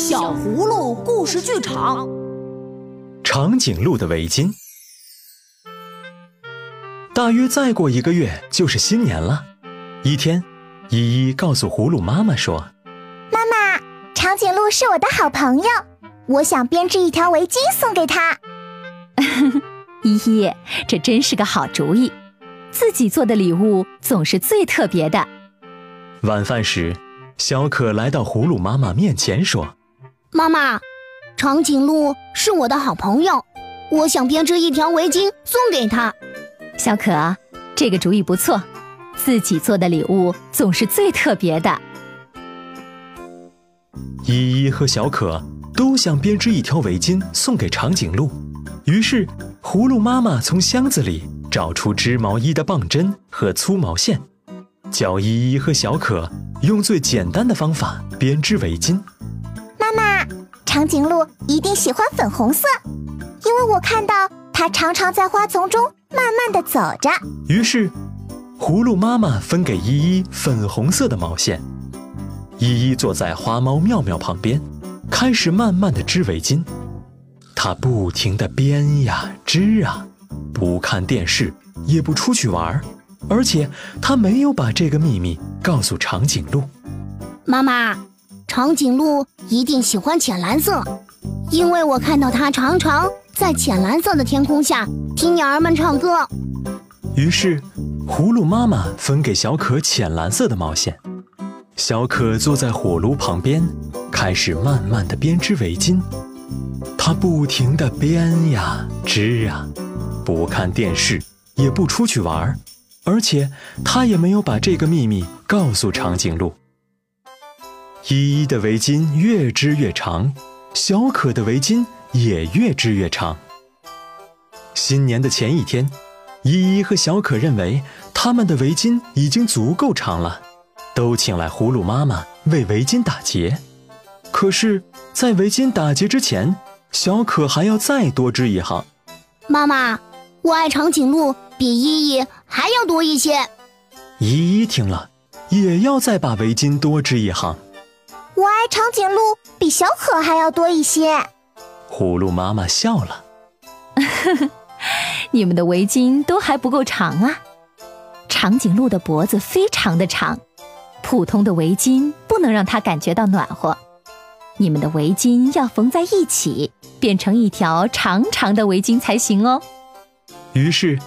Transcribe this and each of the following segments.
小葫芦故事剧场，长颈鹿的围巾。大约再过一个月就是新年了。一天，依依告诉葫芦妈妈说：“妈妈，长颈鹿是我的好朋友，我想编织一条围巾送给他。”依依，这真是个好主意。自己做的礼物总是最特别的。晚饭时，小可来到葫芦妈妈面前说。妈妈，长颈鹿是我的好朋友，我想编织一条围巾送给他。小可，这个主意不错，自己做的礼物总是最特别的。依依和小可都想编织一条围巾送给长颈鹿，于是葫芦妈妈从箱子里找出织毛衣的棒针和粗毛线，教依依和小可用最简单的方法编织围巾。长颈鹿一定喜欢粉红色，因为我看到它常常在花丛中慢慢的走着。于是，葫芦妈妈分给依依粉红色的毛线，依依坐在花猫妙妙旁边，开始慢慢的织围巾。她不停的编呀织啊，不看电视，也不出去玩，而且她没有把这个秘密告诉长颈鹿。妈妈。长颈鹿一定喜欢浅蓝色，因为我看到它常常在浅蓝色的天空下听鸟儿们唱歌。于是，葫芦妈妈分给小可浅蓝色的毛线，小可坐在火炉旁边，开始慢慢的编织围巾。他不停的编呀织啊，不看电视，也不出去玩，而且他也没有把这个秘密告诉长颈鹿。依依的围巾越织越长，小可的围巾也越织越长。新年的前一天，依依和小可认为他们的围巾已经足够长了，都请来葫芦妈妈为围巾打结。可是，在围巾打结之前，小可还要再多织一行。妈妈，我爱长颈鹿比依依还要多一些。依依听了，也要再把围巾多织一行。我爱长颈鹿比小可还要多一些。葫芦妈妈笑了。你们的围巾都还不够长啊！长颈鹿的脖子非常的长，普通的围巾不能让它感觉到暖和。你们的围巾要缝在一起，变成一条长长的围巾才行哦。于是，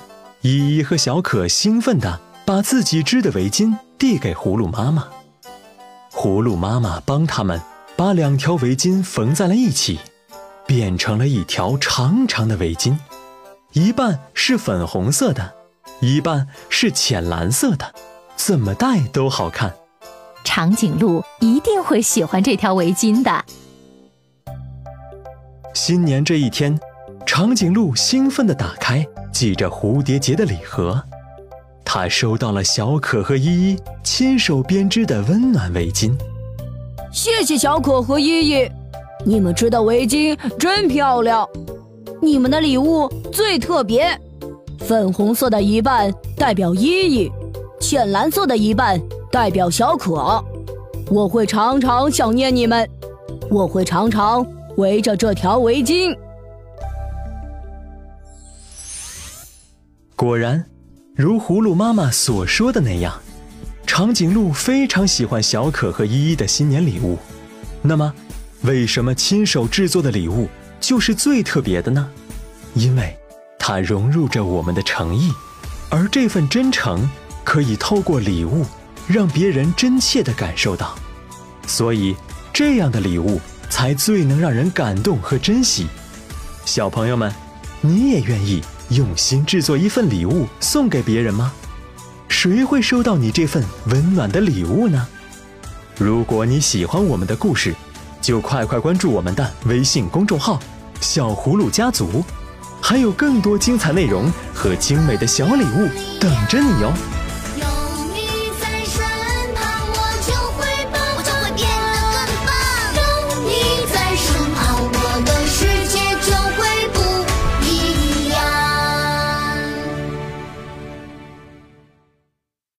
依依和小可兴奋地把自己织的围巾递给葫芦妈妈。葫芦妈妈帮他们把两条围巾缝在了一起，变成了一条长长的围巾，一半是粉红色的，一半是浅蓝色的，怎么戴都好看。长颈鹿一定会喜欢这条围巾的。新年这一天，长颈鹿兴奋地打开系着蝴蝶结的礼盒。他收到了小可和依依亲手编织的温暖围巾，谢谢小可和依依，你们织的围巾真漂亮，你们的礼物最特别，粉红色的一半代表依依，浅蓝色的一半代表小可，我会常常想念你们，我会常常围着这条围巾。果然。如葫芦妈妈所说的那样，长颈鹿非常喜欢小可和依依的新年礼物。那么，为什么亲手制作的礼物就是最特别的呢？因为它融入着我们的诚意，而这份真诚可以透过礼物让别人真切地感受到。所以，这样的礼物才最能让人感动和珍惜。小朋友们，你也愿意？用心制作一份礼物送给别人吗？谁会收到你这份温暖的礼物呢？如果你喜欢我们的故事，就快快关注我们的微信公众号“小葫芦家族”，还有更多精彩内容和精美的小礼物等着你哟。